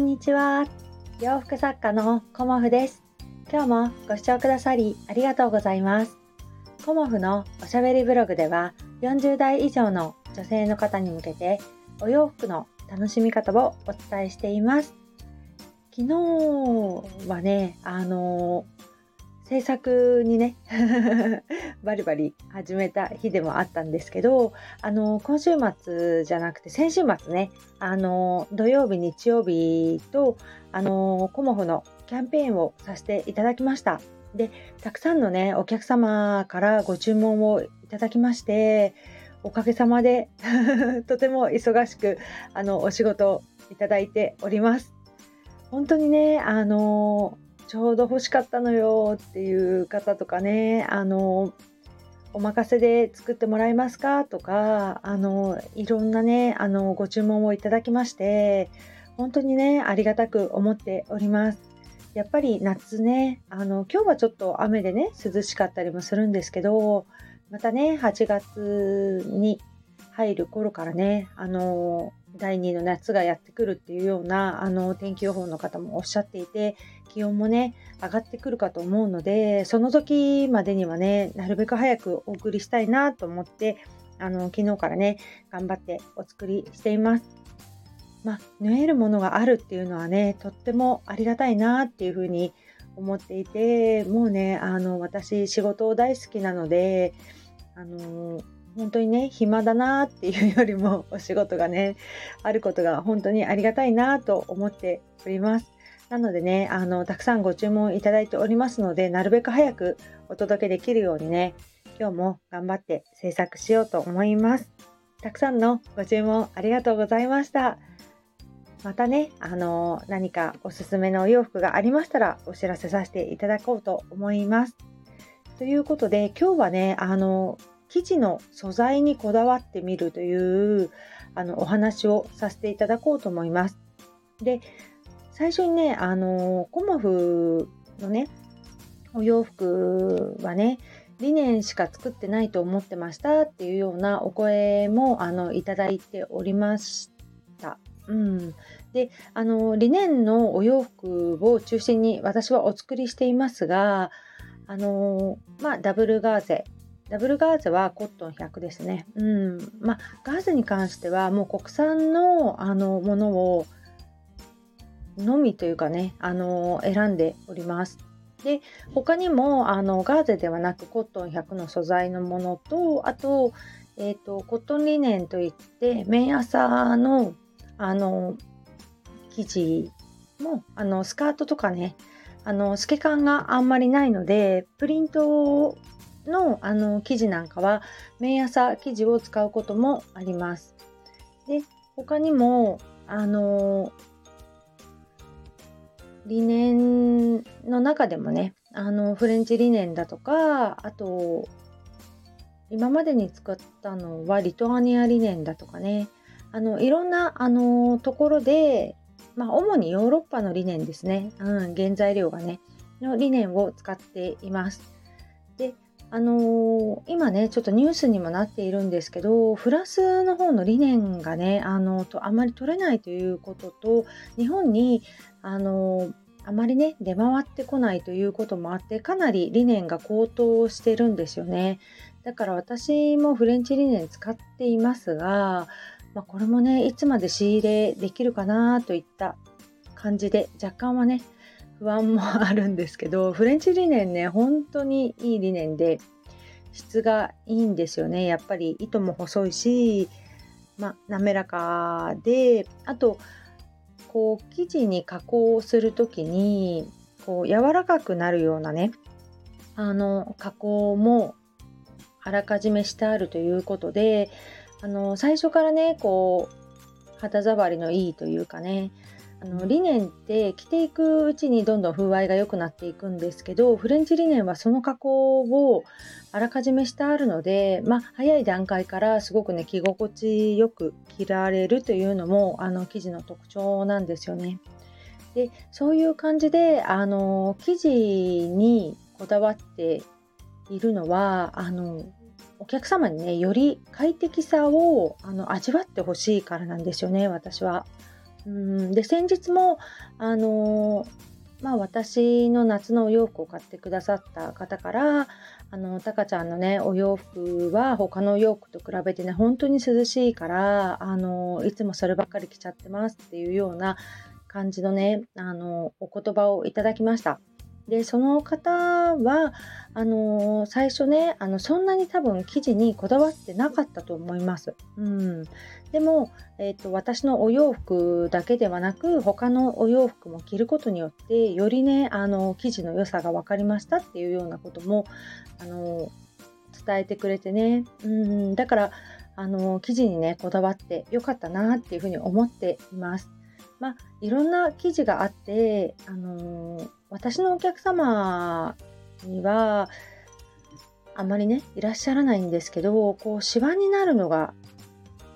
んにちは。洋服作家のコモフです。今日もご視聴くださりありがとうございます。コモフのおしゃべりブログでは40代以上の女性の方に向けてお洋服の楽しみ方をお伝えしています。昨日はねあの制作にね バリバリ始めた日でもあったんですけどあの今週末じゃなくて先週末ねあの土曜日日曜日とあのコモフのキャンペーンをさせていただきました。でたくさんのねお客様からご注文をいただきましておかげさまで とても忙しくあのお仕事をいただいております。本当にねあのちょうど欲しかったのよっていう方とかねあのお任せで作ってもらえますかとかあのいろんなねあのご注文をいただきまして本当にねありがたく思っております。やっぱり夏ねあの今日はちょっと雨でね涼しかったりもするんですけどまたね8月に入る頃からねあの第2の夏がやってくるっていうようなあの天気予報の方もおっしゃっていて気温もね上がってくるかと思うのでその時までにはねなるべく早くお送りしたいなと思ってあの昨日からね頑張ってお作りしています。まあ、縫えるものがあるっていうのはねとってもありがたいなっていうふうに思っていてもうねあの私仕事大好きなのであの本当にね暇だなっていうよりもお仕事がねあることが本当にありがたいなと思っております。なのでねあのたくさんご注文いただいておりますのでなるべく早くお届けできるようにね今日も頑張って制作しようと思います。たくさんのご注文ありがとうございました。またね、あの何かおすすめのお洋服がありましたらお知らせさせていただこうと思います。ということで今日はね、あの生地の素材にこだわってみるというあのお話をさせていただこうと思います。で最初にねあのコモフのねお洋服はねリネンしか作ってないと思ってましたっていうようなお声もあのいただいておりました。うん、であのリネンのお洋服を中心に私はお作りしていますがあのまあダブルガーゼダブルガーゼはコットン100ですね。うん。まあ、ガーゼに関してはもう国産のあのものをのみというかね、あの選んでおります。で、他にもあのガーゼではなくコットン100の素材のものと、あと、え、ー、と、コットンリネンといって、綿麻のあの生地もあのスカートとかね、あの透け感があんまりないので、プリントをのあの生地なんかは綿麻生地を使うこともあります。で他にもあのリネンの中でもねあのフレンチリネンだとかあと今までに使ったのはリトアニアリネンだとかねあのいろんなあのところで、まあ、主にヨーロッパのリネンですね、うん、原材料がねのリネンを使っています。であのー、今ねちょっとニュースにもなっているんですけどフランスの方の理念がねあのとあまり取れないということと日本にあのー、あまりね出回ってこないということもあってかなり理念が高騰してるんですよね。だから私もフレンチ理念使っていますが、まあ、これもねいつまで仕入れできるかなといった感じで若干はね不安も あるんですけどフレンチリネンね本当にいいリネンで質がいいんですよね。やっぱり糸も細いし、ま、滑らかであとこう生地に加工する時にこう柔らかくなるようなねあの加工もあらかじめしてあるということであの最初からねこう肌触りのいいというかねあのリネンって着ていくうちにどんどん風合いが良くなっていくんですけどフレンチリネンはその加工をあらかじめしてあるので、まあ、早い段階からすごくね着心地よく着られるというのもあの生地の特徴なんですよね。でそういう感じであの生地にこだわっているのはあのお客様にねより快適さをあの味わってほしいからなんですよね私は。うんで先日もあのまあ私の夏のお洋服を買ってくださった方からあのタカちゃんのねお洋服は他のお洋服と比べてね本当に涼しいからあのいつもそればっかり着ちゃってますっていうような感じのねあのお言葉をいただきました。でその方はあのー、最初ねあのそんなに多分生地にこだわってなかったと思います。うん、でも、えーと、私のお洋服だけではなく他のお洋服も着ることによってよりねあの生地の良さが分かりましたっていうようなこともあの伝えてくれてね、うん、だからあの生地にねこだわってよかったなっていうふうに思っています。まあ、いろんな生地があって、あの、私のお客様にはあまりねいらっしゃらないんですけどこうシワになるのが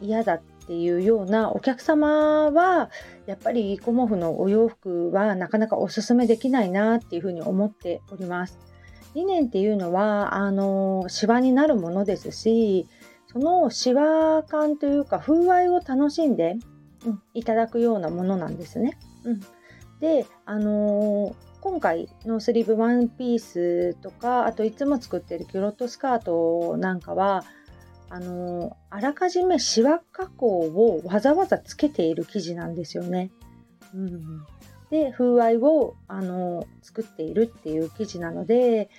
嫌だっていうようなお客様はやっぱりコモフのお洋服はなかなかおすすめできないなっていうふうに思っております。リネンっていうのはあのシワになるものですしそのシワ感というか風合いを楽しんでうん、いただくようなものなんですね。うん、で、あのー、今回ノースリーブワンピースとかあといつも作ってるキュロットスカートなんかはあの、あらかじめシワ加工をわざわざつけている生地なんですよね。うん、で風合いを、あの、作っているっていう生地なので、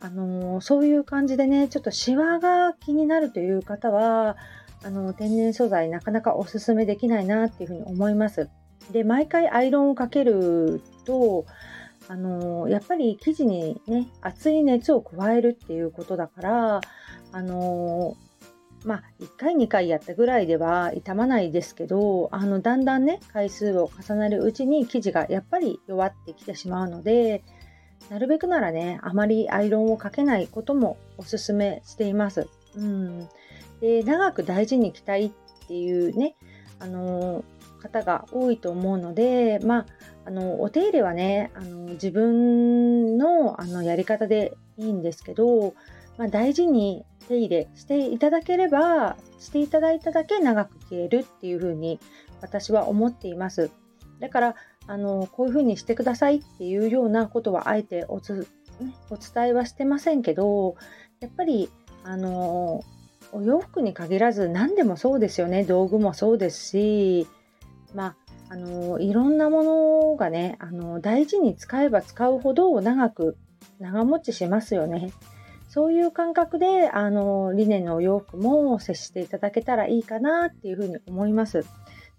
あのそういう感じでねちょっとシワが気になるという方はあの天然素材なかなかおすすめできないなっていうふうに思います。で毎回アイロンをかけるとあのやっぱり生地にね熱い熱を加えるっていうことだからあのまあ1回2回やったぐらいでは傷まないですけどあのだんだんね回数を重ねるうちに生地がやっぱり弱ってきてしまうのでなるべくならねあまりアイロンをかけないこともおすすめしています。うんで長く大事に着たいっていうね、あの方が多いと思うので、まあ、あのお手入れはねあの自分のあのやり方でいいんですけど、まあ、大事に手入れしていただければしていただいただけ長く着れるっていうふうに私は思っています。だからあのこういうふうにしてくださいっていうようなことはあえておつ、ね、お伝えはしてませんけどやっぱりあのお洋服に限らず何でもそうですよね道具もそうですしまああのいろんなものがねあの大事に使えば使うほど長く長持ちしますよね。そういう感覚であのリネンのお洋服も接していただけたらいいかなっていうふうに思います。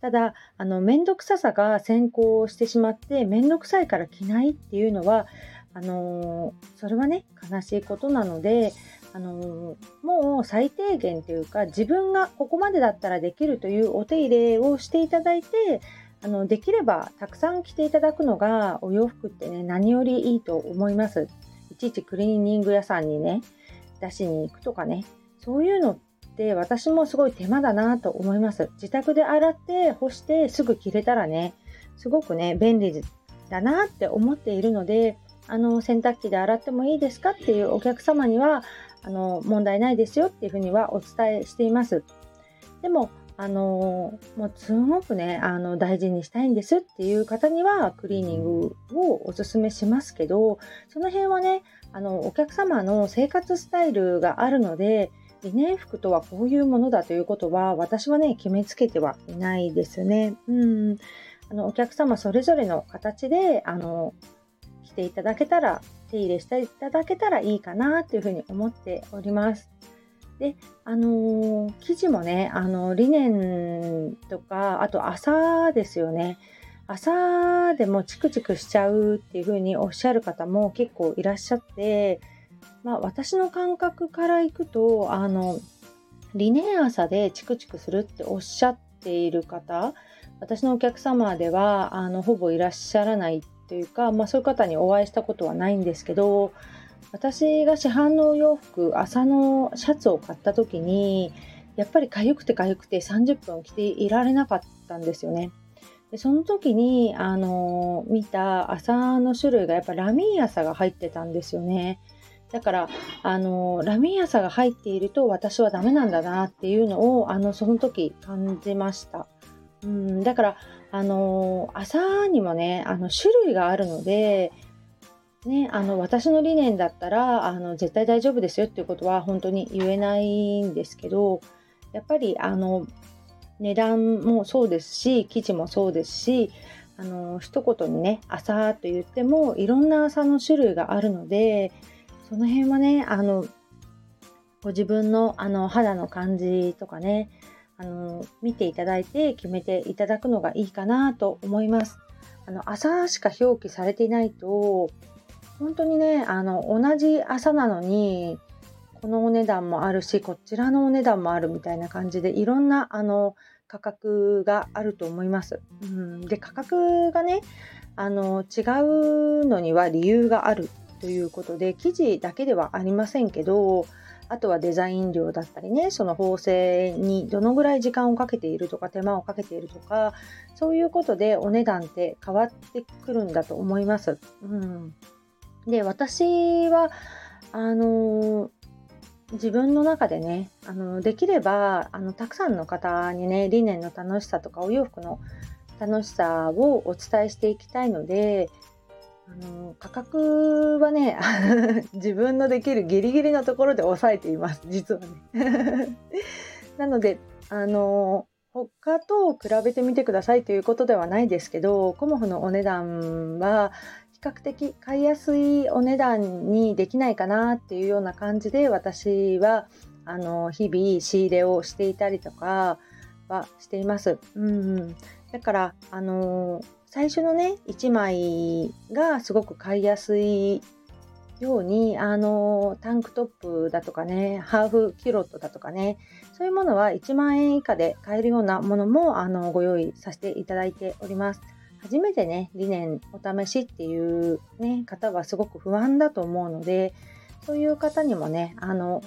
ただあの面倒くささが先行してしまって面倒くさいから着ないっていうのはあのそれはね悲しいことなのであのもう最低限というか自分がここまでだったらできるというお手入れをしていただいてあのできればたくさん着ていただくのがお洋服ってね何よりいいと思います。いちいちクリーニング屋さんにね出しに行くとかねそういうのって私もすごい手間だなと思います。自宅で洗って干してすぐ着れたらねすごくね便利だなって思っているのであの洗濯機で洗ってもいいですかっていうお客様にはあの問題ないですよっていうふうにはお伝えしています。でもあのもうすごくねあの大事にしたいんですっていう方にはクリーニングをおすすめしますけどその辺はねあのお客様の生活スタイルがあるのでリネン服とはこういうものだということは私はね決めつけてはいないですね。うんあのお客様それぞれの形であの着ていただけたら手入れしていただけたらいいかなっていうふうに思っております。で、あのー、生地もね、あの、リネンとか、あと麻ですよね。朝でもチクチクしちゃうっていうふうにおっしゃる方も結構いらっしゃって、まあ私の感覚からいくと、あの、リネン朝でチクチクするっておっしゃっている方、私のお客様では、あの、ほぼいらっしゃらないっというか、まあ、そういう方にお会いしたことはないんですけど私が市販のお洋服朝のシャツを買った時にやっぱり痒くて痒くて30分着ていられなかったんですよね。でその時にあの見た朝の種類がやっぱラミー朝が入ってたんですよね。だからあのラミー朝が入っていると私はダメなんだなっていうのをあのその時感じました。うんだからあの朝にもねあの種類があるのでね、あの私の理念だったらあの絶対大丈夫ですよっていうことは本当に言えないんですけどやっぱりあの値段もそうですし生地もそうですしあの一言にね朝と言ってもいろんな朝の種類があるのでその辺はねあのご自分のあの肌の感じとかねあの見ていただいて決めていただくのがいいかなと思います。あの朝しか表記されていないと本当にねあの同じ朝なのにこのお値段もあるしこちらのお値段もあるみたいな感じでいろんなあの価格があると思います。うん、で価格がねあの違うのには理由があるということで生地だけではありませんけどあとはデザイン料だったりねその縫製にどのぐらい時間をかけているとか手間をかけているとかそういうことでお値段って変わってくるんだと思います。うん、で私はあの自分の中でねあのできればあのたくさんの方にね理念の楽しさとかお洋服の楽しさをお伝えしていきたいのであの価格はね 自分のできるギリギリのところで抑えています実はね なのであの他と比べてみてくださいということではないですけどコモフのお値段は比較的買いやすいお値段にできないかなっていうような感じで私はあの日々仕入れをしていたりとかはしています。うん、だからあの最初のね1枚がすごく買いやすいようにあのタンクトップだとかねハーフキュロットだとかねそういうものは1万円以下で買えるようなものもあのご用意させていただいております。初めてね理念お試しっていう、ね、方はすごく不安だと思うのでそういう方にもねあの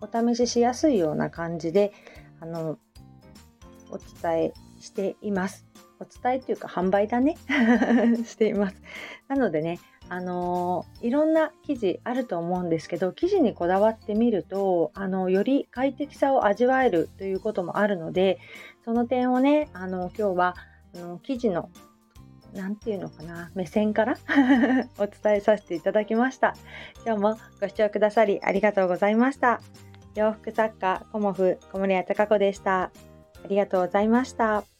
お試ししやすいような感じであのお伝えしています。お伝えというか販売だね しています。なのでね、あのー、いろんな生地あると思うんですけど生地にこだわってみると、あのより快適さを味わえるということもあるのでその点をね、あの今日はあの生地の何て言うのかな目線から お伝えさせていただきました。今日もご視聴くださりありがとうございました。洋服作家コモフ小森屋隆子でした。ありがとうございました。